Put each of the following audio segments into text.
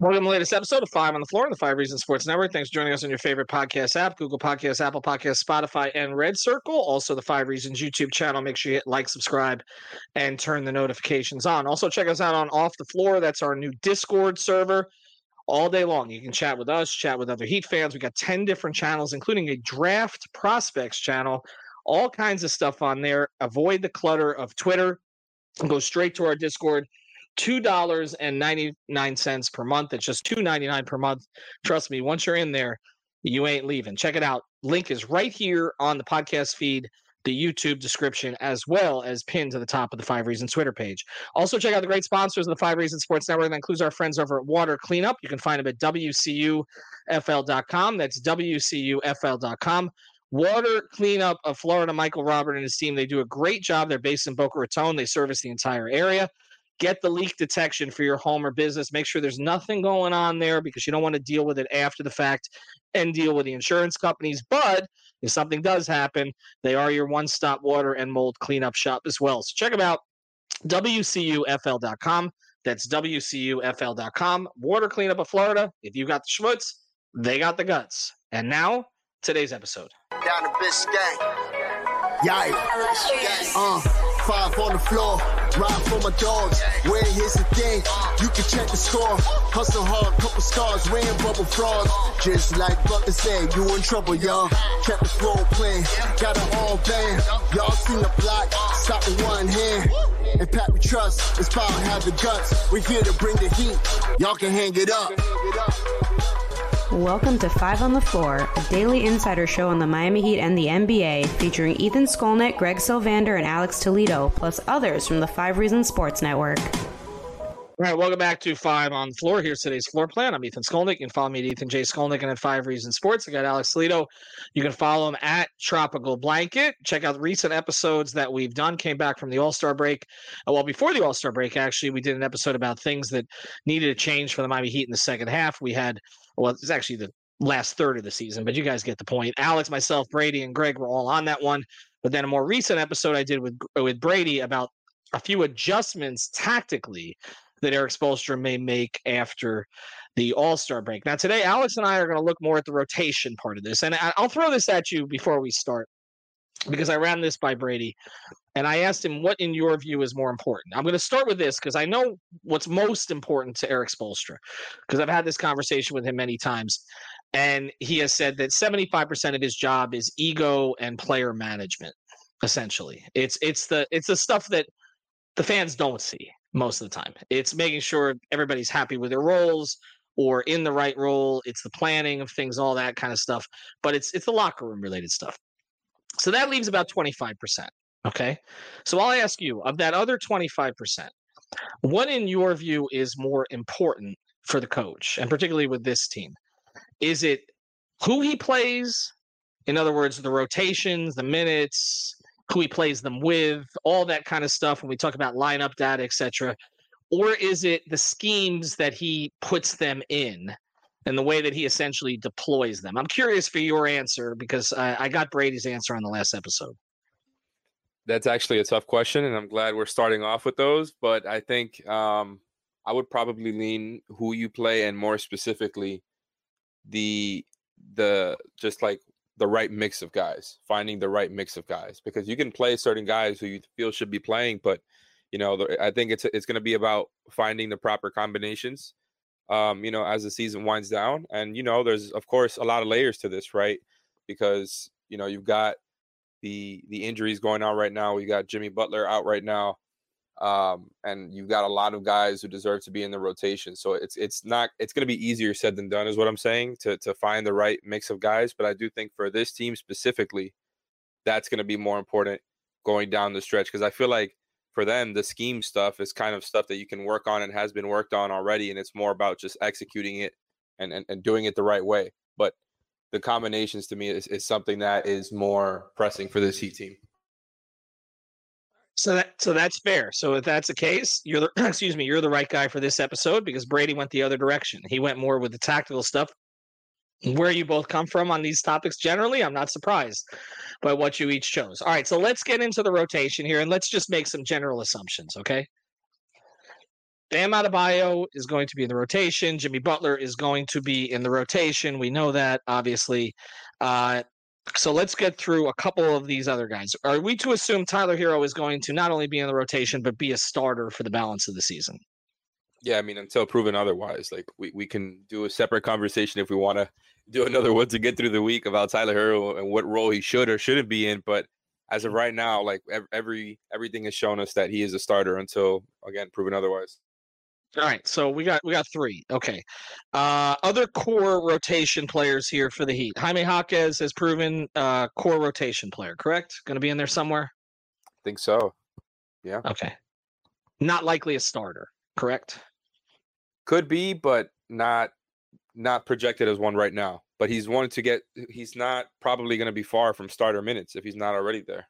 Welcome to the latest episode of Five on the Floor on the Five Reasons Sports Network. Thanks for joining us on your favorite podcast app, Google Podcasts, Apple Podcasts, Spotify, and Red Circle. Also, the Five Reasons YouTube channel. Make sure you hit like, subscribe, and turn the notifications on. Also, check us out on Off the Floor. That's our new Discord server. All day long, you can chat with us, chat with other Heat fans. We got 10 different channels, including a draft prospects channel. All kinds of stuff on there. Avoid the clutter of Twitter. Go straight to our Discord two dollars and ninety nine cents per month. It's just two ninety nine per month. Trust me, once you're in there, you ain't leaving. Check it out. Link is right here on the podcast feed, the YouTube description, as well as pinned to the top of the Five Reasons Twitter page. Also, check out the great sponsors of the Five Reasons Sports Network. That includes our friends over at Water Cleanup. You can find them at WCUFL.com. That's WCUFL.com. Water Cleanup of Florida, Michael Robert and his team, they do a great job. They're based in Boca Raton. They service the entire area get the leak detection for your home or business. Make sure there's nothing going on there because you don't want to deal with it after the fact and deal with the insurance companies. But if something does happen, they are your one stop water and mold cleanup shop as well. So check them out, WCUFL.com. That's WCUFL.com. Water cleanup of Florida. If you got the schmutz, they got the guts. And now, today's episode. Down to Biscayne. Yikes. Uh five on the floor. Ride for my dogs. Where here's the thing, you can check the score. Hustle hard, couple scars, wearing bubble frogs. Just like Butler said, you in trouble, y'all. Kept the flow playing, got it all band. Y'all seen the block, stop with one hand. And Pat we trust, it's power have the guts. We here to bring the heat. Y'all can hang it up. Welcome to Five on the Floor, a daily insider show on the Miami Heat and the NBA, featuring Ethan Skolnick, Greg Sylvander, and Alex Toledo, plus others from the Five Reasons Sports Network. All right, welcome back to Five on the Floor. Here's today's floor plan. I'm Ethan Skolnick. You can follow me at Ethan J. Skolnick and at Five Reasons Sports. I got Alex Toledo. You can follow him at Tropical Blanket. Check out recent episodes that we've done. Came back from the All Star break. Uh, well, before the All Star break, actually, we did an episode about things that needed to change for the Miami Heat in the second half. We had well, it's actually the last third of the season, but you guys get the point. Alex, myself, Brady, and Greg were all on that one. But then a more recent episode I did with uh, with Brady about a few adjustments tactically that Erik Spoelstra may make after the All Star break. Now, today, Alex and I are going to look more at the rotation part of this. And I'll throw this at you before we start because I ran this by Brady and I asked him what, in your view, is more important. I'm going to start with this because I know what's most important to Erik Spoelstra because I've had this conversation with him many times. And he has said that 75% of his job is ego and player management, essentially. It's it's the it's the stuff that the fans don't see most of the time. It's making sure everybody's happy with their roles or in the right role. It's the planning of things, all that kind of stuff. But it's it's the locker room related stuff. So that leaves about 25%. Okay. So I'll ask you of that other 25%, what in your view is more important for the coach, and particularly with this team? Is it who he plays? In other words, the rotations, the minutes, who he plays them with, all that kind of stuff when we talk about lineup data, etc. Or is it the schemes that he puts them in and the way that he essentially deploys them? I'm curious for your answer because I, I got Brady's answer on the last episode. That's actually a tough question, and I'm glad we're starting off with those. But I think um, I would probably lean who you play, and more specifically, the the just like the right mix of guys, finding the right mix of guys, because you can play certain guys who you feel should be playing, but you know, I think it's it's going to be about finding the proper combinations. Um, you know, as the season winds down, and you know, there's of course a lot of layers to this, right? Because you know, you've got the the injuries going on right now. We got Jimmy Butler out right now, um, and you've got a lot of guys who deserve to be in the rotation. So it's it's not it's going to be easier said than done, is what I'm saying, to to find the right mix of guys. But I do think for this team specifically, that's going to be more important going down the stretch because I feel like for them the scheme stuff is kind of stuff that you can work on and has been worked on already, and it's more about just executing it and and, and doing it the right way. But the combinations to me is, is something that is more pressing for this Heat team. So that so that's fair. So if that's the case, you're the excuse me, you're the right guy for this episode because Brady went the other direction. He went more with the tactical stuff. Where you both come from on these topics generally, I'm not surprised by what you each chose. All right, so let's get into the rotation here and let's just make some general assumptions, okay? Bam Adebayo is going to be in the rotation. Jimmy Butler is going to be in the rotation. We know that, obviously. Uh, so let's get through a couple of these other guys. Are we to assume Tyler Herro is going to not only be in the rotation, but be a starter for the balance of the season? Yeah, I mean, until proven otherwise, like we, we can do a separate conversation if we want to do another one to get through the week about Tyler Herro and what role he should or shouldn't be in. But as of right now, like every everything has shown us that he is a starter until again proven otherwise. All right, so we got we got three. Okay, uh, other core rotation players here for the Heat. Jaime Jaquez has proven uh, core rotation player. Correct? Going to be in there somewhere. I think so. Yeah. Okay. Not likely a starter. Correct. Could be, but not not projected as one right now. But he's wanted to get. He's not probably going to be far from starter minutes if he's not already there.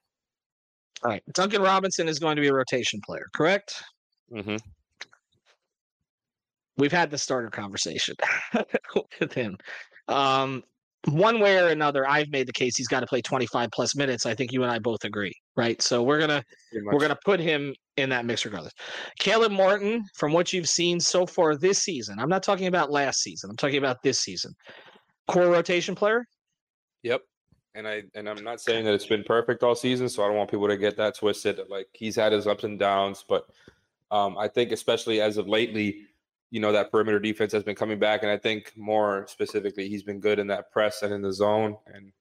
All right, Duncan Robinson is going to be a rotation player. Correct. Mm-hmm we've had the starter conversation with him. Um, one way or another, I've made the case he's got to play 25 plus minutes. I think you and I both agree, right? So we're gonna we're gonna put him in that mix regardless. Caleb Martin, from what you've seen so far this season, I'm not talking about last season. I'm talking about this season. Core rotation player. Yep. And I and I'm not saying that it's been perfect all season, so I don't want people to get that twisted. Like he's had his ups and downs, but um, I think especially as of lately, you know that perimeter defense has been coming back, and I think more specifically, he's been good in that press and in the zone. And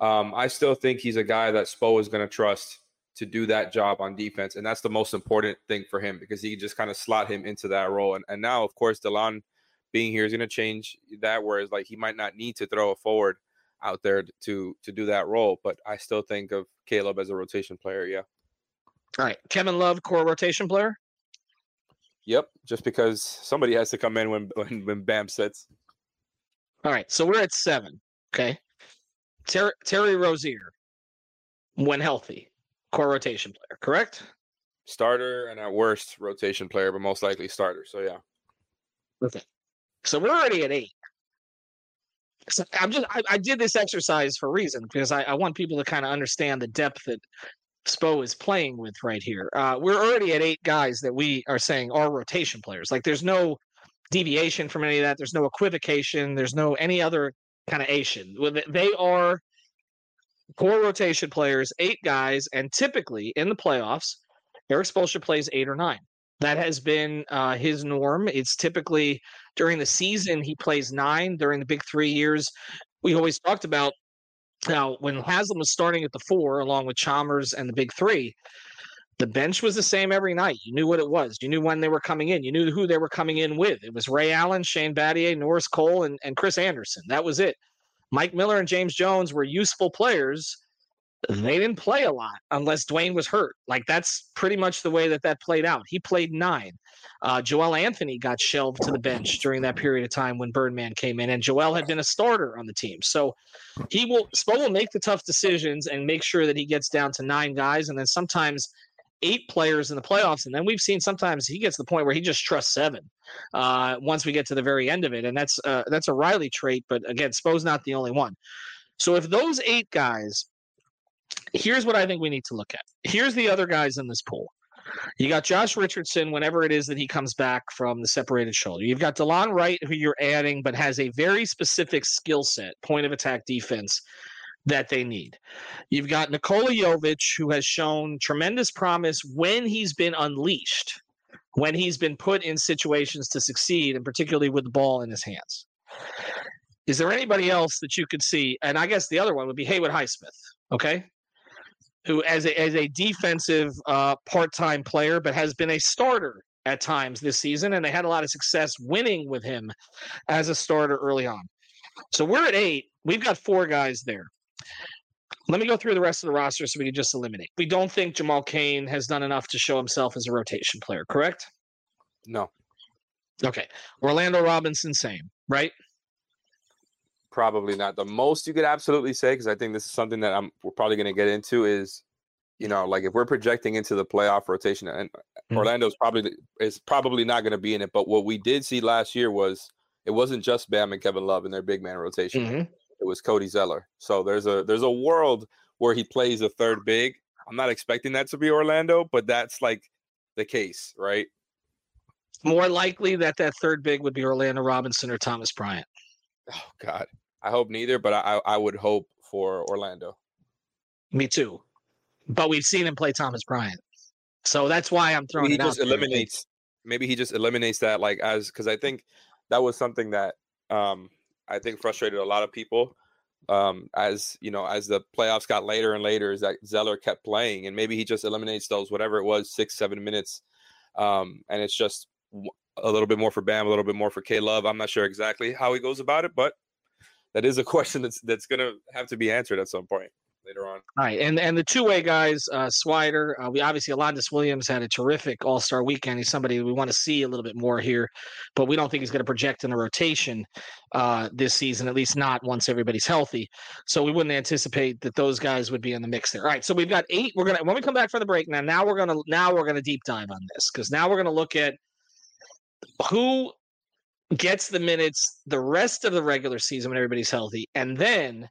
um, I still think he's a guy that Spo is going to trust to do that job on defense, and that's the most important thing for him because he just kind of slot him into that role. And, and now, of course, Delon being here is going to change that. Whereas, like, he might not need to throw a forward out there to to do that role, but I still think of Caleb as a rotation player. Yeah. All right, Kevin Love, core rotation player. Yep, just because somebody has to come in when when, when Bam sits. All right, so we're at seven. Okay, Ter- Terry Rozier, when healthy, core rotation player, correct? Starter and at worst rotation player, but most likely starter. So yeah. Okay, so we're already at eight. So I'm just I, I did this exercise for a reason because I, I want people to kind of understand the depth that Spo is playing with right here. Uh, we're already at eight guys that we are saying are rotation players. Like there's no deviation from any of that. There's no equivocation. There's no any other kind of Asian. They are core rotation players, eight guys, and typically in the playoffs, Erik Spoelstra plays eight or nine. That has been uh, his norm. It's typically during the season he plays nine. During the big three years, we always talked about now, when Haslem was starting at the four, along with Chalmers and the big three, the bench was the same every night. You knew what it was. You knew when they were coming in. You knew who they were coming in with. It was Ray Allen, Shane Battier, Norris Cole, and, and Chris Andersen. That was it. Mike Miller and James Jones were useful players, they didn't play a lot unless Dwayne was hurt. Like that's pretty much the way that that played out. He played nine. Uh, Joel Anthony got shelved to the bench during that period of time when Birdman came in, and Joel had been a starter on the team. So he will Spo will make the tough decisions and make sure that he gets down to nine guys, and then sometimes eight players in the playoffs. And then we've seen sometimes he gets to the point where he just trusts seven uh, once we get to the very end of it, and that's uh, that's a Riley trait. But again, Spo's not the only one. So if those eight guys here's what I think we need to look at. Here's the other guys in this pool. You got Josh Richardson whenever it is that he comes back from the separated shoulder. You've got Delon Wright, who you're adding, but has a very specific skill set, point of attack defense that they need. You've got Nikola Jovic, who has shown tremendous promise when he's been unleashed, when he's been put in situations to succeed, and particularly with the ball in his hands. Is there anybody else that you could see? And I guess the other one would be Haywood Highsmith. Okay who as a as a defensive uh, part time player, but has been a starter at times this season, and they had a lot of success winning with him as a starter early on. So we're at eight. We've got four guys there. Let me go through the rest of the roster so we can just eliminate. We don't think Jamal Cain has done enough to show himself as a rotation player, correct? No. Okay. Orlando Robinson, same, right? probably not. The most you could absolutely say, because I think this is something that I'm we're probably going to get into is, you know, like if we're projecting into the playoff rotation, and mm-hmm. Orlando's probably is probably not going to be in it. But what we did see last year was it wasn't just Bam and Kevin Love in their big man rotation. Mm-hmm. It was Cody Zeller. So there's a there's a world where he plays a third big. I'm not expecting that to be Orlando, but that's like the case, right? More likely that that third big would be Orlando Robinson or Thomas Bryant. Oh God, I hope neither, but I I would hope for Orlando. Me too, but we've seen him play Thomas Bryant, so that's why I'm throwing maybe it he just out. eliminates. Maybe he just eliminates that, like as because I think that was something that um I think frustrated a lot of people. Um, as you know, as the playoffs got later and later, is that Zeller kept playing, and maybe he just eliminates those whatever it was, six seven minutes, um, and it's just a little bit more for Bam, a little bit more for K Love. I'm not sure exactly how he goes about it, but that is a question that's that's gonna have to be answered at some point later on. All right, and and the two way guys, uh, Swider. Uh, we obviously Alondes Williams had a terrific All Star weekend. He's somebody we want to see a little bit more here, but we don't think he's going to project in the rotation uh, this season, at least not once everybody's healthy. So we wouldn't anticipate that those guys would be in the mix there. All right, so we've got eight. We're gonna when we come back from the break now. Now we're gonna now we're gonna deep dive on this because now we're gonna look at who gets the minutes the rest of the regular season when everybody's healthy, and then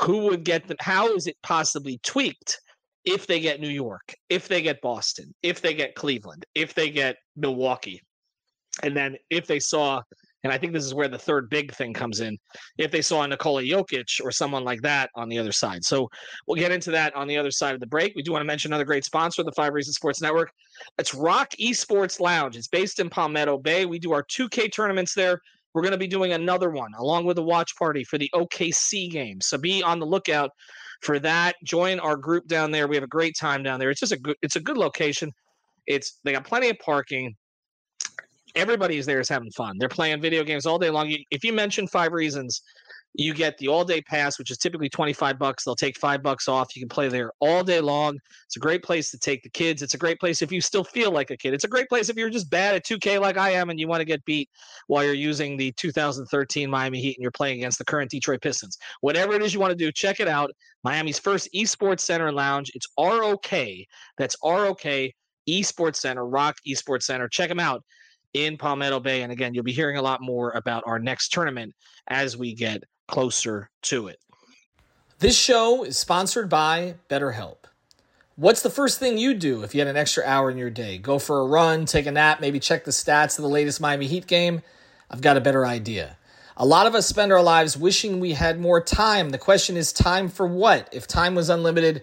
who would get them? How is it possibly tweaked if they get New York, if they get Boston, if they get Cleveland, if they get Milwaukee, and then if they saw, and I think this is where the third big thing comes in, if they saw Nikola Jokic or someone like that on the other side. So we'll get into that on the other side of the break. We do want to mention another great sponsor the Five Reasons Sports Network. It's ROK Esports Lounge. It's based in Palmetto Bay. We do our 2K tournaments there. We're going to be doing another one along with a watch party for the OKC game. So be on the lookout for that. Join our group down there. We have a great time down there. It's just a good it's a good location. It's they got plenty of parking. Everybody is there is having fun. They're playing video games all day long. If you mention five reasons, you get the all day pass, which is typically 25 bucks. They'll take five bucks off. You can play there all day long. It's a great place to take the kids. It's a great place if you still feel like a kid. It's a great place if you're just bad at 2K like I am and you want to get beat while you're using the 2013 Miami Heat and you're playing against the current Detroit Pistons. Whatever it is you want to do, check it out. Miami's first esports center and lounge. It's ROK. That's ROK Esports Center, ROK Esports Center. Check them out in Palmetto Bay. And again, you'll be hearing a lot more about our next tournament as we get closer to it. This show is sponsored by BetterHelp. What's the first thing you do if you had an extra hour in your day? Go for a run, take a nap, maybe check the stats of the latest Miami Heat game? I've got a better idea. A lot of us spend our lives wishing we had more time. The question is, time for what? If time was unlimited,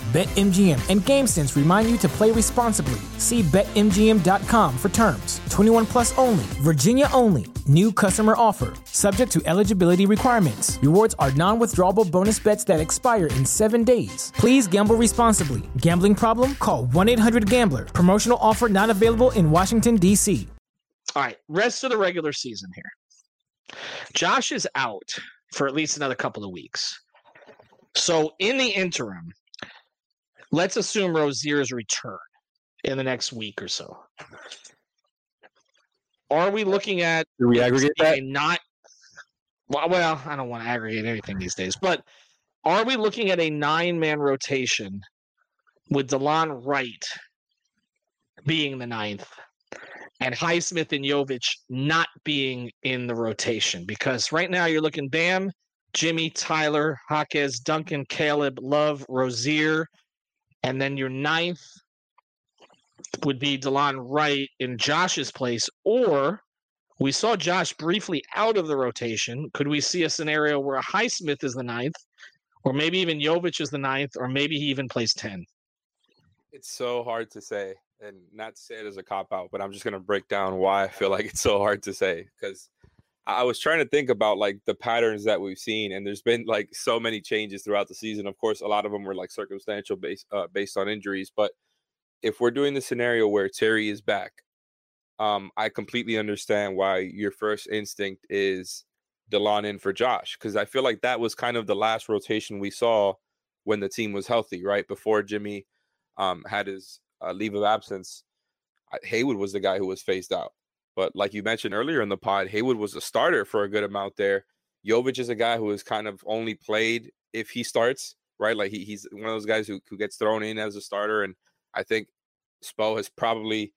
BetMGM and GameSense remind you to play responsibly. See BetMGM.com for terms. 21 plus only, Virginia only. New customer offer, subject to eligibility requirements. Rewards are non withdrawable bonus bets that expire in seven days. Please gamble responsibly. Gambling problem? Call 1 800 Gambler. Promotional offer not available in Washington, D.C. All right, rest of the regular season here. Josh is out for at least another couple of weeks. So, in the interim, let's assume Rozier's return in the next week or so. Are we looking at Do we aggregate that? not well, well, I don't want to aggregate anything these days, but are we looking at a nine man rotation with Delon Wright being the ninth and Highsmith and Jovic not being in the rotation because right now you're looking Bam, Jimmy, Tyler, Jaquez, Duncan, Caleb, Love, Rozier, and then your ninth would be Delon Wright in Josh's place, or we saw Josh briefly out of the rotation. Could we see a scenario where a Highsmith is the ninth, or maybe even Jovic is the ninth, or maybe he even plays 10? It's so hard to say, and not to say it as a cop out, but I'm just going to break down why I feel like it's so hard to say because I was trying to think about like the patterns that we've seen, and there's been like so many changes throughout the season. Of course, a lot of them were like circumstantial based uh, based on injuries, but if we're doing the scenario where Terry is back, um, I completely understand why your first instinct is Delon in for Josh because I feel like that was kind of the last rotation we saw when the team was healthy, right before Jimmy um, had his uh, leave of absence. Haywood was the guy who was phased out, but like you mentioned earlier in the pod, Haywood was a starter for a good amount there. Jovic is a guy who has kind of only played if he starts, right? Like he, he's one of those guys who, who gets thrown in as a starter and I think Spo has probably,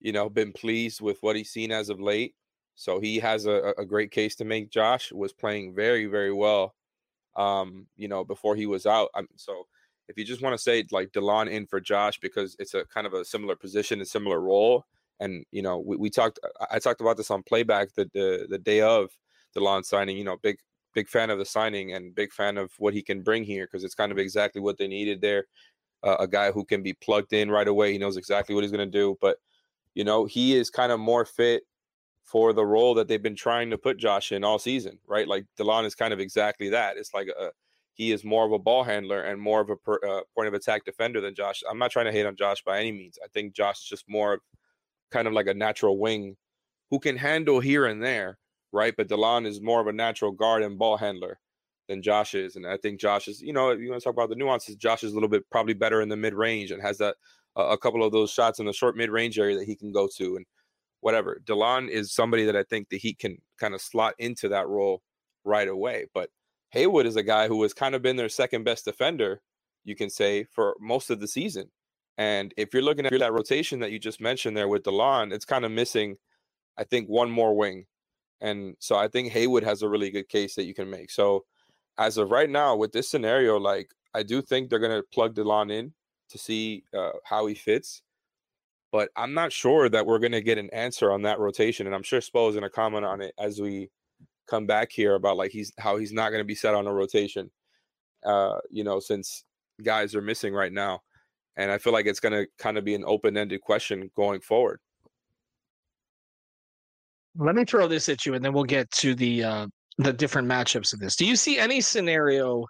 you know, been pleased with what he's seen as of late. So he has a, a great case to make. Josh was playing very, very well, um, you know, before he was out. I'm, so if you just want to say like Delon in for Josh because it's a kind of a similar position, a similar role, and you know, we, we talked. I talked about this on playback the the, the day of the Delon signing. You know, big big fan of the signing and big fan of what he can bring here because it's kind of exactly what they needed there uh, a guy who can be plugged in right away. He knows exactly what he's going to do. But, you know, he is kind of more fit for the role that they've been trying to put Josh in all season, right? Like Delon is kind of exactly that. It's like a, he is more of a ball handler and more of a per, uh, point of attack defender than Josh. I'm not trying to hate on Josh by any means. I think Josh is just more kind of like a natural wing who can handle here and there, right? But Delon is more of a natural guard and ball handler than Josh is. And I think Josh is, you know, you want to talk about the nuances, Josh is a little bit probably better in the mid range and has that uh, a couple of those shots in the short mid range area that he can go to and whatever. Delon is somebody that I think the Heat can kind of slot into that role right away. But Haywood is a guy who has kind of been their second best defender, you can say, for most of the season. And if you're looking at that rotation that you just mentioned there with Delon, it's kind of missing, I think, one more wing. And so I think Haywood has a really good case that you can make. So as of right now, with this scenario, like I do think they're gonna plug Delon in to see uh, how he fits. But I'm not sure that we're gonna get an answer on that rotation, and I'm sure Spo is gonna comment on it as we come back here about like he's how he's not gonna be set on a rotation. Uh, you know, since guys are missing right now, and I feel like it's gonna kind of be an open-ended question going forward. Let me throw this at you, and then we'll get to the uh, the different matchups of this. Do you see any scenario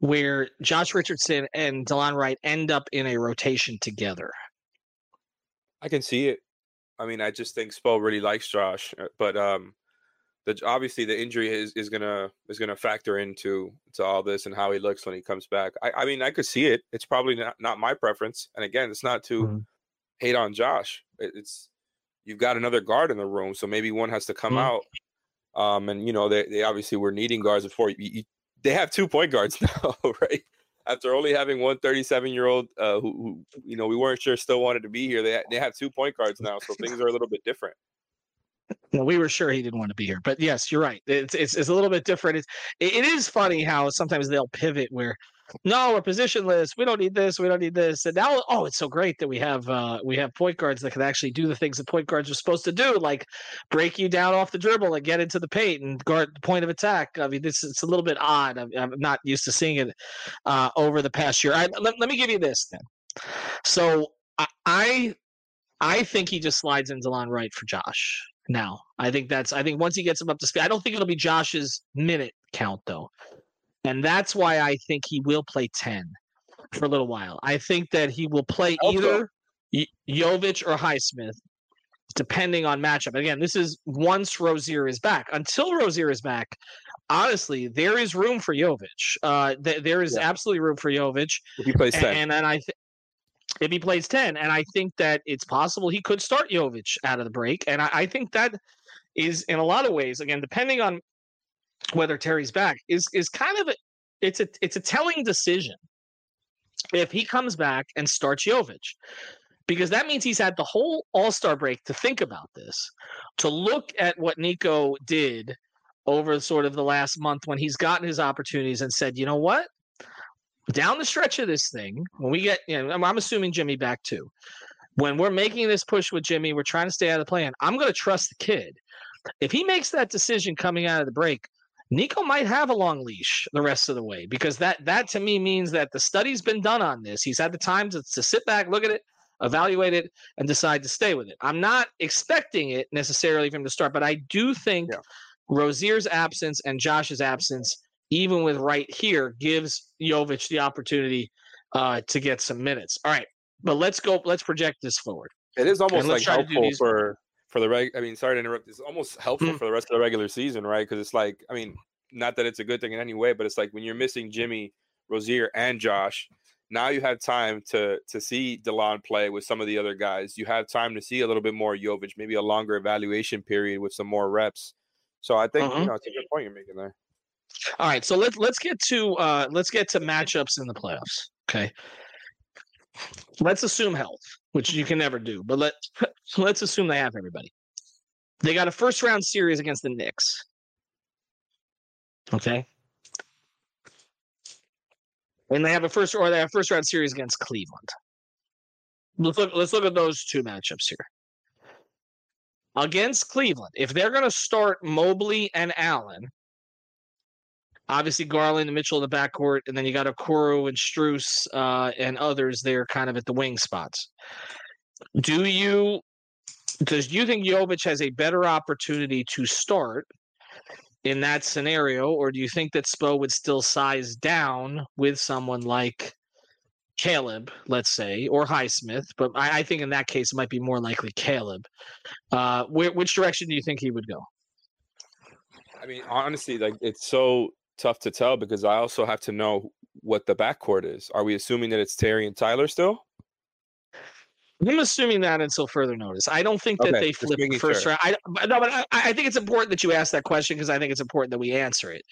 where Josh Richardson and Delon Wright end up in a rotation together? I can see it. I mean, I just think Spo really likes Josh, uh, but um, the obviously the injury is, is gonna is gonna factor into to all this and how he looks when he comes back. I, I mean, I could see it. It's probably not, not my preference, and again, it's not to mm-hmm. hate on Josh. It, it's you've got another guard in the room, so maybe one has to come mm-hmm. out um, and you know they, they obviously were needing guards before. You, you, they have two point guards now, right? After only having one 37 year old uh, who, who, you know, we weren't sure still wanted to be here. They they have two point guards now, so things are a little bit different. Well, we were sure he didn't want to be here, but yes, you're right. It's it's, it's a little bit different. It's it is funny how sometimes they'll pivot where no, we're positionless. We don't need this. We don't need this. And now, oh, it's so great that we have uh, we have point guards that can actually do the things that point guards are supposed to do, like break you down off the dribble and get into the paint and guard the point of attack. I mean, this it's a little bit odd. I'm, I'm not used to seeing it uh, over the past year. I, let, let me give you this then. So I I think he just slides in Delon Wright for Josh. Now I think that's I think once he gets him up to speed, I don't think it'll be Josh's minute count though. And that's why I think he will play 10 for a little while. I think that he will play either Jovic or Highsmith, depending on matchup. Again, this is once Rozier is back. Until Rozier is back, honestly, there is room for Jovic. Uh, th- there is yeah. absolutely room for Jovic. If he plays 10. And, and then I think if he plays 10, and I think that it's possible he could start Jovic out of the break. And I, I think that is in a lot of ways, again, depending on whether Terry's back is is kind of a, it's a it's a telling decision if he comes back and starts Jovic. Because that means he's had the whole All Star break to think about this, to look at what Nico did over sort of the last month when he's gotten his opportunities and said, you know what? Down the stretch of this thing, when we get, you know, I'm assuming Jimmy back too. When we're making this push with Jimmy, we're trying to stay out of the plan. I'm going to trust the kid. If he makes that decision coming out of the break, Nico might have a long leash the rest of the way because that that to me means that the study's been done on this. He's had the time to, to sit back, look at it, evaluate it, and decide to stay with it. I'm not expecting it necessarily from the start, but I do think yeah. Rozier's absence and Josh's absence, even with right here, gives Jovic the opportunity uh, to get some minutes. All right, but let's go. Let's project this forward. It is almost like helpful for for the reg. I mean, sorry to interrupt. It's almost helpful mm. for the rest of the regular season, right? Because it's like, I mean, not that it's a good thing in any way, but it's like when you're missing Jimmy, Rozier, and Josh. Now you have time to to see Delon play with some of the other guys. You have time to see a little bit more Jovic, maybe a longer evaluation period with some more reps. So I think uh-huh. you know it's a good point you're making there. All right, so let's let's get to uh let's get to matchups in the playoffs. Okay. Let's assume health, which you can never do, but let let's assume they have everybody. They got a first round series against the Knicks. Okay. And they have a first or they have first round series against Cleveland. Let's look let's look at those two matchups here. Against Cleveland, if they're gonna start Mobley and Allen, obviously Garland and Mitchell in the backcourt, and then you got Okoro and Strus uh, and others there kind of at the wing spots. Do you does you think Jovic has a better opportunity to start in that scenario, or do you think that Spo would still size down with someone like Caleb, let's say, or Highsmith? But I, I think in that case it might be more likely Caleb. Uh, wh- which direction do you think he would go? I mean, honestly, like it's so tough to tell because I also have to know what the backcourt is. Are we assuming that it's Terry and Tyler still? I'm assuming that until further notice. I don't think that okay, they flip the first sure. round. I, no, but I, I, think it's important that you ask that question because I think it's important that we answer it.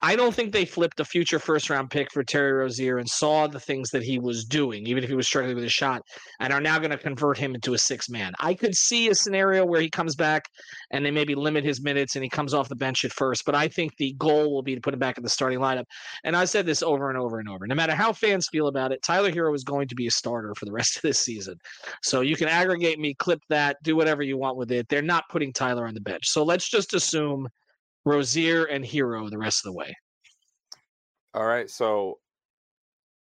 I don't think they flipped a future first round pick for Terry Rozier and saw the things that he was doing, even if he was struggling with a shot, and are now going to convert him into a six man. I could see a scenario where he comes back and they maybe limit his minutes and he comes off the bench at first. But I think the goal will be to put him back in the starting lineup. And I said this over and over and over. No matter how fans feel about it, Tyler Herro is going to be a starter for the rest of this season. So you can aggregate me, clip that, do whatever you want with it. They're not putting Tyler on the bench. So let's just assume Rozier and Herro the rest of the way. All right. So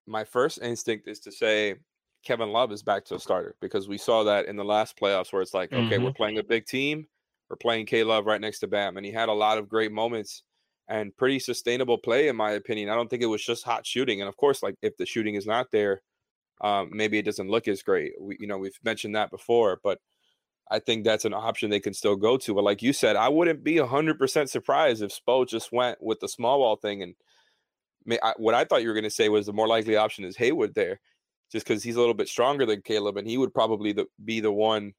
my first instinct is to say Kevin Love is back to a starter because we saw that in the last playoffs where it's like, okay, mm-hmm. we're playing a big team. We're playing K Love right next to Bam. And he had a lot of great moments and pretty sustainable play, in my opinion. I don't think it was just hot shooting. And of course, like if the shooting is not there, um, maybe it doesn't look as great. We, you know, we've mentioned that before, but I think that's an option they can still go to. But like you said, I wouldn't be hundred percent surprised if Spo just went with the small ball thing. And I, what I thought you were going to say was the more likely option is Haywood there, just because he's a little bit stronger than Caleb, and he would probably the, be the one.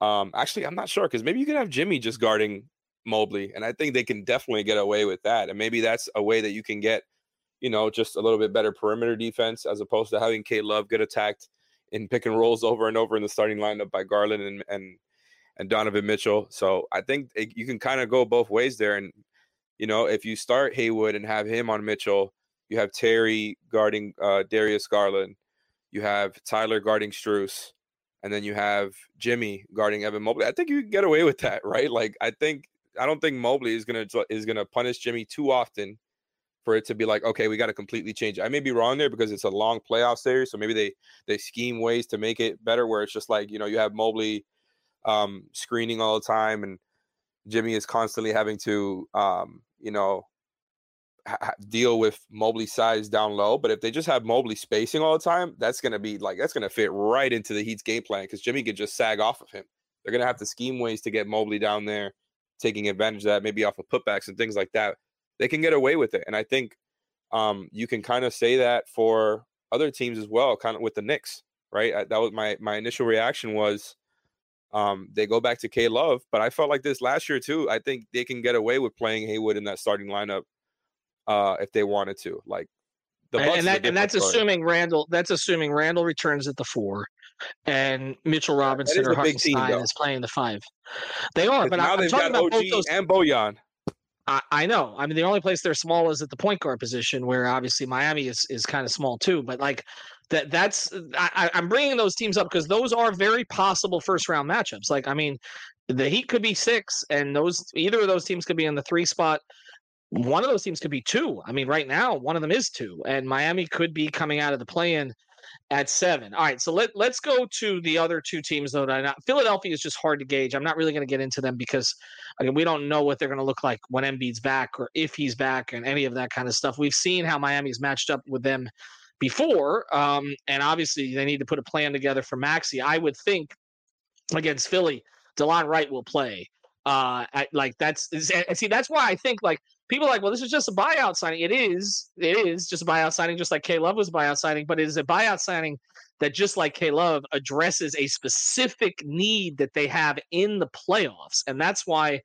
Um, actually, I'm not sure because maybe you could have Jimmy just guarding Mobley, and I think they can definitely get away with that. And maybe that's a way that you can get you know, just a little bit better perimeter defense as opposed to having K Love get attacked in pick and rolls over and over in the starting lineup by Garland and and and Donovan Mitchell. So I think it, you can kind of go both ways there. And you know, if you start Haywood and have him on Mitchell, you have Terry guarding uh, Darius Garland, you have Tyler guarding Strus, and then you have Jimmy guarding Evan Mobley. I think you can get away with that, right? Like I think I don't think Mobley is gonna is gonna punish Jimmy too often for it to be like, okay, we got to completely change it. I may be wrong there because it's a long playoff series, so maybe they they scheme ways to make it better, where it's just like you know you have Mobley um, screening all the time, and Jimmy is constantly having to um, you know ha- deal with Mobley size down low. But if they just have Mobley spacing all the time, that's gonna be like that's gonna fit right into the Heat's game plan because Jimmy could just sag off of him. They're gonna have to scheme ways to get Mobley down there, taking advantage of that, maybe off of putbacks and things like that they can get away with it. And I think um, you can kind of say that for other teams as well, kind of with the Knicks, right? I, that was my my initial reaction was um, they go back to K Love, but I felt like this last year too. I think they can get away with playing Haywood in that starting lineup uh, if they wanted to. Like The and, Bucks and that and that's assuming Randall. That's assuming Randall returns at the four, and Mitchell Robinson is or team, Hartenstein is playing the five. They are, but now I, I'm they've talking got about OG both those. and Bojan. I, I know. I mean, the only place they're small is at the point guard position, where obviously Miami is is kind of small too. But like that, that's uh, I, I- I'm bringing those teams up because those are very possible first round matchups. Like, I mean, the Heat could be six, and those either of those teams could be in the three spot. One of those teams could be two. I mean, right now, one of them is two, and Miami could be coming out of the play-in at seven. All right, so let let's go to the other two teams though. That Philadelphia is just hard to gauge. I'm not really going to get into them because again, we don't know what they're going to look like when Embiid's back or if he's back and any of that kind of stuff. We've seen how Miami's matched up with them before, um, and obviously they need to put a plan together for Maxey. I would think against Philly, Delon Wright will play. Uh, like that's see that's why I think like people are like, well, this is just a buyout signing. It is, it is just a buyout signing, just like K Love was a buyout signing, but it is a buyout signing that just like K Love addresses a specific need that they have in the playoffs, and that's why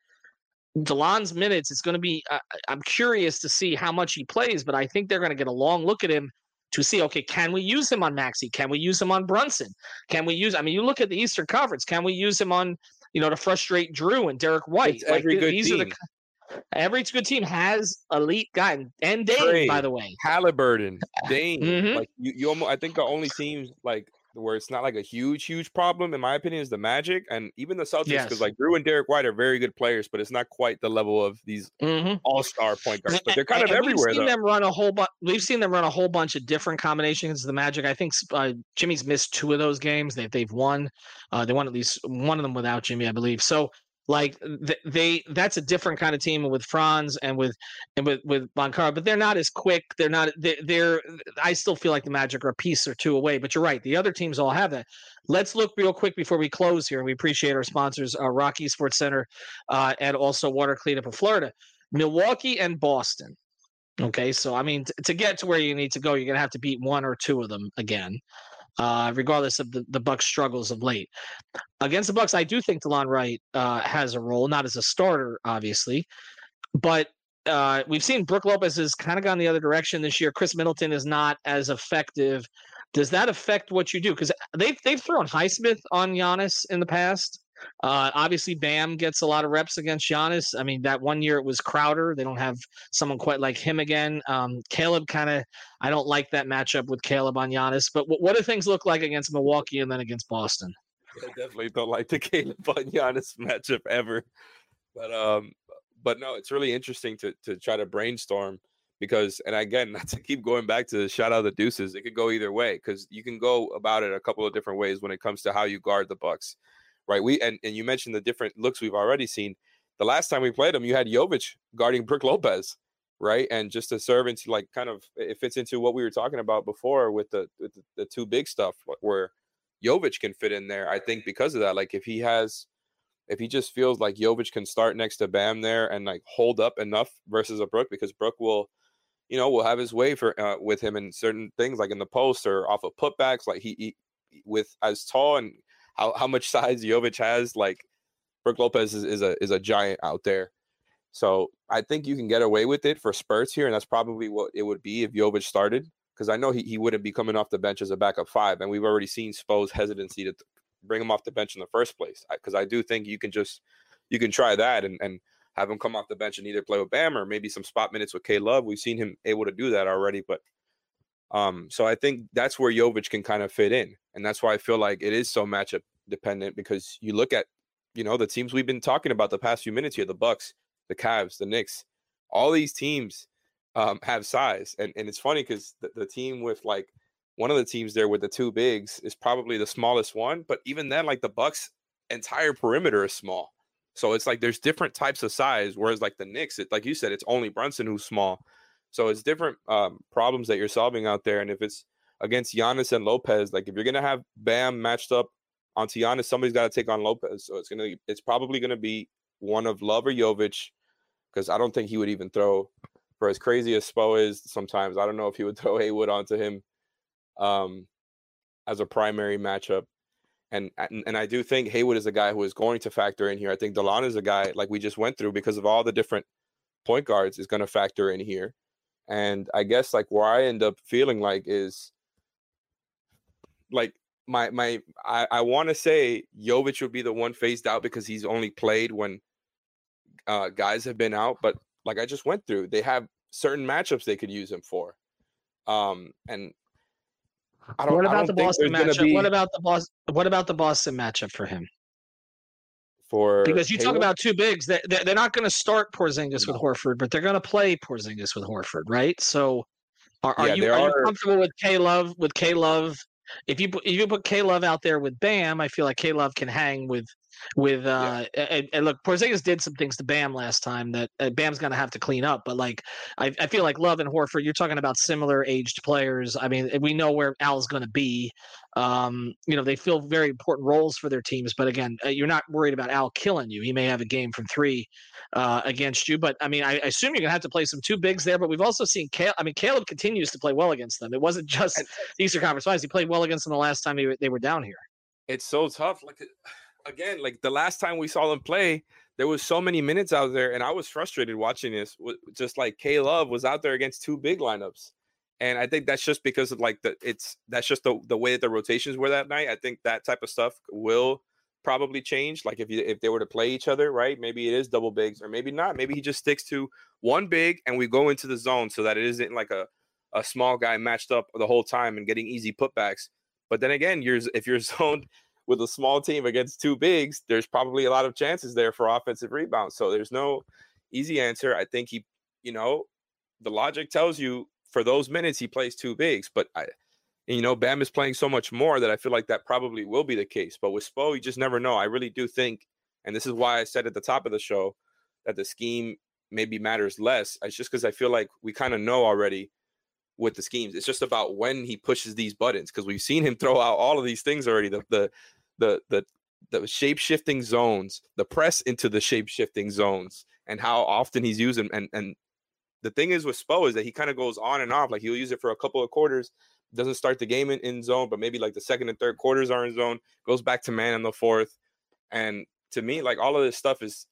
Delon's minutes. is going to be. Uh, I'm curious to see how much he plays, but I think they're going to get a long look at him to see. Okay, can we use him on Maxey? Can we use him on Brunson? Can we use? I mean, you look at the Eastern Conference. Can we use him on? You know, to frustrate Jrue and Derrick White. It's every good these are the team. Every good team has elite guy and, and Trey. by the way. Haliburton, Dane. Mhm. Like you, you almost, I think the only teams like where it's not like a huge, huge problem, in my opinion, is the Magic and even the Celtics. Because Yes. like Jrue and Derrick White are very good players, but it's not quite the level of these Mm-hmm. all-star point guards. But they're kind of And everywhere We've seen though. them run a whole bunch. We've seen them run a whole bunch of different combinations. of The Magic. I think uh, Jimmy's missed two of those games. They they've won. Uh, they won at least one of them without Jimmy, I believe. So like th- they that's a different kind of team with Franz and with and with with Banchero, but they're not as quick. They're not. They're, they're. I still feel like the Magic are a piece or two away. But you're right. The other teams all have that. Let's look real quick before we close here. And we appreciate our sponsors, uh, ROK Esports Center, uh, and also Water Cleanup of Florida, Milwaukee and Boston. Okay, so I mean, t- to get to where you need to go, you're gonna have to beat one or two of them again, uh, regardless of the the Bucks' struggles of late. Against the Bucks, I do think Delon Wright uh, has a role, not as a starter, obviously, but uh, we've seen Brook Lopez has kind of gone the other direction this year. Khris Middleton is not as effective. Does that affect what you do? Because they've they've thrown Highsmith on Giannis in the past. Uh, obviously, Bam gets a lot of reps against Giannis. I mean, that one year it was Crowder. They don't have someone quite like him again. Um, Caleb kind of, I don't like that matchup with Caleb on Giannis. But what, what do things look like against Milwaukee and then against Boston? I definitely don't like the Caleb on Giannis matchup ever. But um, but no, it's really interesting to to try to brainstorm because, and again, not to keep going back to shout out the deuces, it could go either way because you can go about it a couple of different ways when it comes to how you guard the Bucks, right? We and and you mentioned the different looks we've already seen. The last time we played them, you had Jovic guarding Brook Lopez, right? And just to serve into like kind of it fits into what we were talking about before with the with the, the two big stuff where Jovic can fit in there. I think because of that, like if he has, if he just feels like Jovic can start next to Bam there and like hold up enough versus a Brook, because Brook will, you know, will have his way for uh, with him in certain things like in the post or off of putbacks. Like he, he with as tall and how how much size Jovic has, like Brook Lopez is, is a is a giant out there. So I think you can get away with it for spurts here, and that's probably what it would be if Jovic started because I know he, he wouldn't be coming off the bench as a backup five, and we've already seen Spo's hesitancy to bring him off the bench in the first place. Because I, do think you can just you can try that and and have him come off the bench and either play with Bam or maybe some spot minutes with K Love. We've seen him able to do that already, but um, so I think that's where Jovic can kind of fit in, and that's why I feel like it is so matchup dependent because you look at you know the teams we've been talking about the past few minutes here, the Bucks, the Cavs, the Knicks, all these teams um, have size, and and it's funny because the, the team with like one of the teams there with the two bigs is probably the smallest one, but even then, like the Bucks' entire perimeter is small. So it's like there's different types of size, whereas like the Knicks, it, like you said, it's only Brunson who's small. So it's different um, problems that you're solving out there, and if it's against Giannis and Lopez, like if you're gonna have Bam matched up onto Giannis, somebody's got to take on Lopez. So it's gonna, it's probably gonna be one of Love or Jovic, because I don't think he would even throw for as crazy as Spo is sometimes. I don't know if he would throw Haywood onto him um, as a primary matchup. And, and and I do think Haywood is a guy who is going to factor in here. I think Delon is a guy like we just went through because of all the different point guards is going to factor in here. And I guess like where I end up feeling like is like my my I, I want to say Jovic would be the one phased out because he's only played when uh, guys have been out. But like I just went through, they have certain matchups they could use him for. Um, and I don't. What about don't the Boston matchup? Be... What about the Boston? What about the Boston matchup for him? For because you talk about two bigs, they they're not going to start Porzingis no. with Horford, but they're going to play Porzingis with Horford, right? So, are, are yeah, you are, are you comfortable with K Love with K Love if you put, if you put K Love out there with Bam, I feel like K Love can hang with with uh yeah. and, and, look Porzingis did some things to Bam last time that uh, Bam's gonna have to clean up but like I, I feel like Love and Horford you're talking about similar aged players I mean we know where Al's gonna be um you know they fill very important roles for their teams but again uh, you're not worried about Al killing you he may have a game from three uh against you but I mean I, I assume you're gonna have to play some two bigs there but we've also seen Caleb I mean Caleb continues to play well against them it wasn't just Eastern Conference Finals he played well against them the last time they they were down here it's so tough like again, like the last time we saw them play, there was so many minutes out there, and I was frustrated watching this. Just like K Love was out there against two big lineups, and I think that's just because of like the it's that's just the the way that the rotations were that night. I think that type of stuff will probably change. Like if you if they were to play each other, right? Maybe it is double bigs, or maybe not. Maybe he just sticks to one big, and we go into the zone so that it isn't like a a small guy matched up the whole time and getting easy putbacks. But then again, you're if you're zoned with a small team against two bigs, there's probably a lot of chances there for offensive rebounds. So there's no easy answer. I think he, you know, the logic tells you for those minutes he plays two bigs, but I, you know, Bam is playing so much more that I feel like that probably will be the case. But with Spo, you just never know. I really do think, and this is why I said at the top of the show that the scheme maybe matters less. It's just because I feel like we kind of know already with the schemes. It's just about when he pushes these buttons because we've seen him throw out all of these things already. The the the the the shape shifting zones, the press into the shape shifting zones, and how often he's using. And and the thing is with Spo is that he kind of goes on and off. Like he'll use it for a couple of quarters, doesn't start the game in, in zone, but maybe like the second and third quarters are in zone, goes back to man in the fourth. And to me, like all of this stuff is,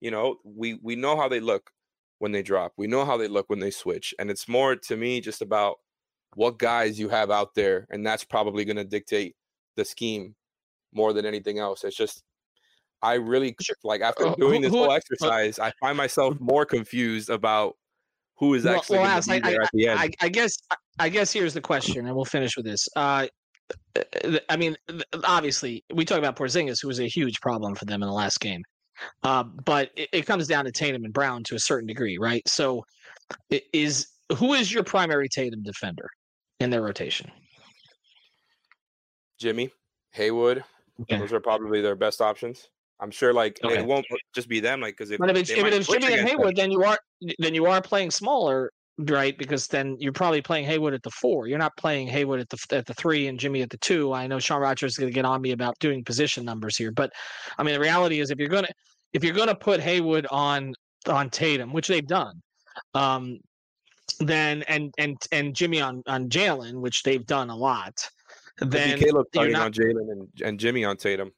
you know, we we know how they look when they drop. We know how they look when they switch. And it's more to me just about what guys you have out there. And that's probably going to dictate the scheme more than anything else. It's just I really like after uh, doing this whole exercise, I find myself more confused about who is actually well, well, I, at the end. I, I, guess I guess here's the question, and we'll finish with this. Uh, uh I mean, obviously, we talk about Porzingis, who was a huge problem for them in the last game. Uh, but it, it, comes down to Tatum and Brown to a certain degree, right? So, is who is your primary Tatum defender in their rotation? Jimmy Haywood, Okay. Those are probably their best options. I'm sure, like okay. it won't just be them, like because if, but if it's, if it's Jimmy and Haywood, them. then you are then you are playing smaller, right? Because then you're probably playing Haywood at the four. You're not playing Haywood at the at the three and Jimmy at the two. I know Sean Rogers is going to get on me about doing position numbers here, but I mean the reality is if you're gonna if you're gonna put Haywood on on Tatum, which they've done, um, then and and and Jimmy on on Jalen, which they've done a lot then Caleb starting not, on Jalen and, and Jimmy on Tatum.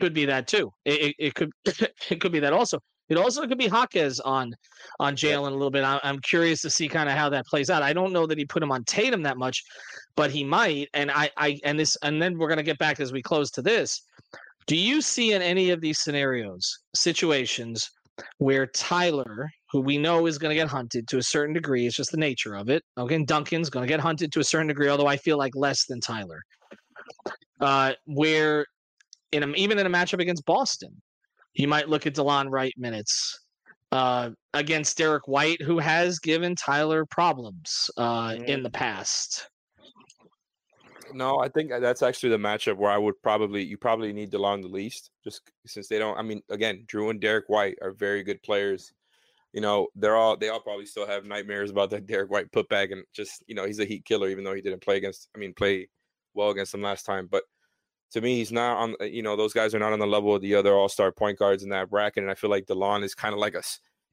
Could be that too. It, it, it, could it could be that also. It also could be Jaquez on on Jalen a little bit. I, I'm curious to see kind of how that plays out. I don't know that he put him on Tatum that much, but he might. And I I and this and then we're gonna get back as we close to this. Do you see in any of these scenarios situations where Tyler who we know is going to get hunted to a certain degree. It's just the nature of it. Okay, and Duncan's going to get hunted to a certain degree, although I feel like less than Tyler. Uh, where in a, even in a matchup against Boston, you might look at Delon Wright minutes uh, against Derrick White, who has given Tyler problems uh, in the past. No, I think that's actually the matchup where I would probably you probably need Delon the least, just since they don't. I mean, again, Jrue and Derrick White are very good players you know, they're all they all probably still have nightmares about that Derrick White putback and just, you know, he's a heat killer, even though he didn't play against I mean, play well against them last time. But to me, he's not on uh, you know, those guys are not on the level of the other all-star point guards in that bracket. And I feel like Delon is kind of like a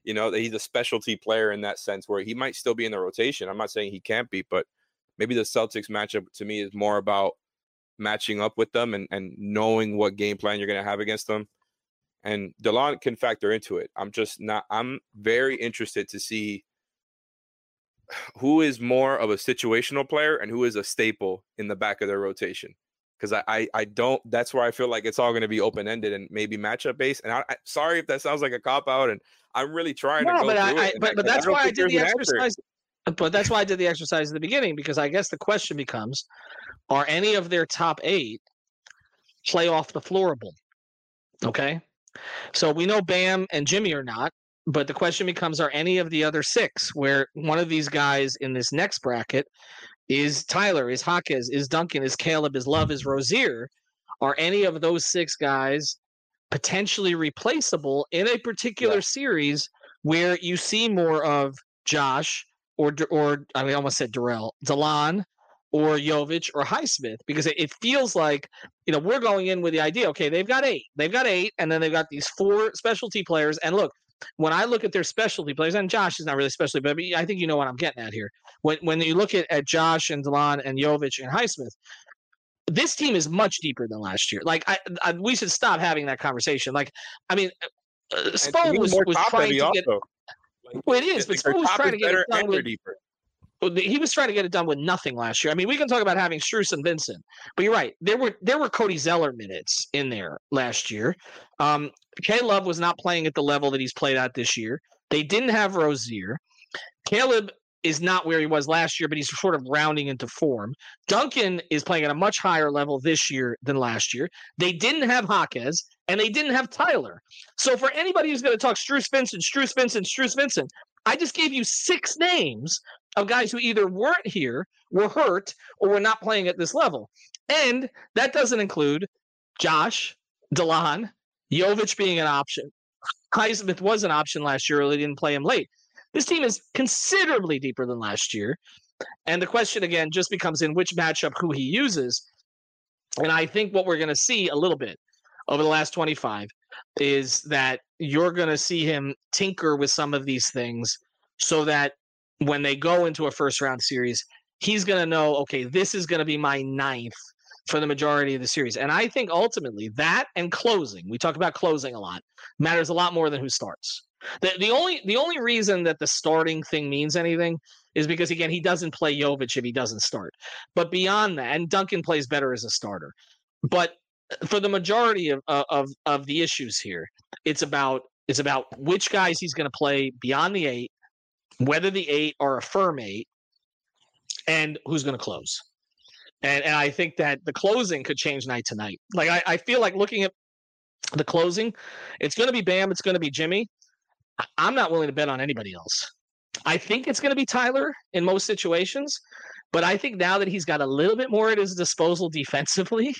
you know, he's a specialty player in that sense where he might still be in the rotation. I'm not saying he can't be, but maybe the Celtics matchup to me is more about matching up with them and, and knowing what game plan you're going to have against them and Delon can factor into it. I'm just not. I'm very interested to see who is more of a situational player and who is a staple in the back of their rotation. Because I, I, I don't. That's where I feel like it's all going to be open ended and maybe matchup based. And I, I, sorry if that sounds like a cop out, and I'm really trying no, to but I, it. but, but that's why I did the exercise. Answer. But that's why I did the exercise at the beginning because I guess the question becomes: Are any of their top eight play off the floorable? Okay, so we know Bam and Jimmy are not. But the question becomes are any of the other six where one of these guys in this next bracket is Tyler, is Jaquez, is Duncan, is Caleb, is Love, is Rozier? Are any of those six guys potentially replaceable in a particular yeah. series where you see more of Josh or or I mean, I almost said Darrell, Delon, or Jovic or Highsmith because it, it, feels like you know we're going in with the idea. Okay, they've got eight, they've got eight, and then they've got these four specialty players. And look, when I look at their specialty players, and Josh is not really specialty, but I think you know what I'm getting at here. When when you look at, at Josh and Delon and Jovic and Highsmith, this team is much deeper than last year. Like I, I we should stop having that conversation. Like I mean, uh, Spo was, was trying to get. Like, well, it is, but Spo was trying to get it done with, deeper he was trying to get it done with nothing last year. I mean, we can talk about having Strus and Vincent, but you're right. There were there were Cody Zeller minutes in there last year. Um, K Love was not playing at the level that he's played at this year. They didn't have Rozier. Caleb is not where he was last year, but he's sort of rounding into form. Duncan is playing at a much higher level this year than last year. They didn't have Jaquez and they didn't have Tyler. So for anybody who's going to talk Strus Vincent, Strus Vincent, Strus Vincent, I just gave you six names of guys who either weren't here, were hurt, or were not playing at this level. And that doesn't include Josh, Delon, Jovic being an option. Highsmith was an option last year, they didn't play him late. This team is considerably deeper than last year. And the question again just becomes in which matchup who he uses. And I think what we're going to see a little bit over the last 25 is that you're going to see him tinker with some of these things so that when they go into a first round series, he's going to know, okay, this is going to be my ninth for the majority of the series. And I think ultimately that and closing, we talk about closing a lot, matters a lot more than who starts. The, the only the only reason that the starting thing means anything is because again he doesn't play Jovic if he doesn't start. But beyond that, and Duncan plays better as a starter. But for the majority of uh, of of the issues here, it's about it's about which guys he's going to play beyond the eight whether the eight are a firm eight, and who's going to close. And and I think that the closing could change night to night. Like I, I feel like looking at the closing, it's going to be Bam, it's going to be Jimmy. I'm not willing to bet on anybody else. I think it's going to be Tyler in most situations, but I think now that he's got a little bit more at his disposal defensively,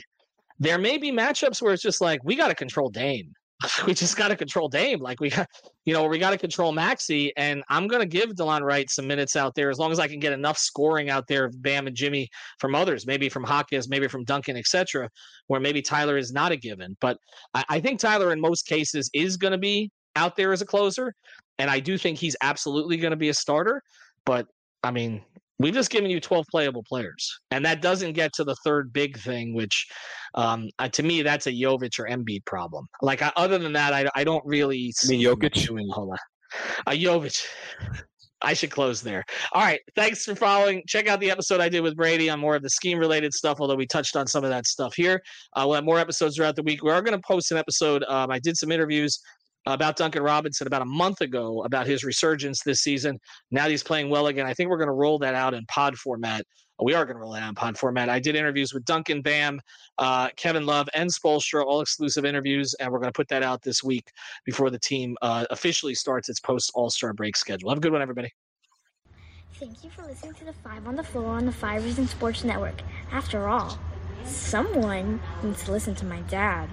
there may be matchups where it's just like we got to control Dame. we just got to control Dame. Like we got, you know, we got to control Maxey, and I'm going to give Delon Wright some minutes out there as long as I can get enough scoring out there of Bam and Jimmy from others, maybe from Hawkins, maybe from Duncan, etc. Where maybe Tyler is not a given, but I, I think Tyler in most cases is going to be out there as a closer, and I do think he's absolutely going to be a starter. But I mean, We've just given you 12 playable players. And that doesn't get to the third big thing, which um, uh, to me, that's a Jovic or Embiid problem. Like, I, other than that, I, I don't really I mean Jokic? Doing, hold on. A Jovic. I should close there. All right. Thanks for following. Check out the episode I did with Brady on more of the scheme related stuff, although we touched on some of that stuff here. Uh, we'll have more episodes throughout the week. We are going to post an episode. Um, I did some interviews about Duncan Robinson about a month ago about his resurgence this season. Now he's playing well again. I think we're going to roll that out in pod format. We are going to roll it out in pod format. I did interviews with Duncan Bam, uh, Kevin Love, and Spoelstra, all exclusive interviews, and we're going to put that out this week before the team uh, officially starts its post All Star break schedule. Have a good one, everybody. Thank you for listening to the Five on the Floor on the Five Reasons Sports Network. After all, someone needs to listen to my dad.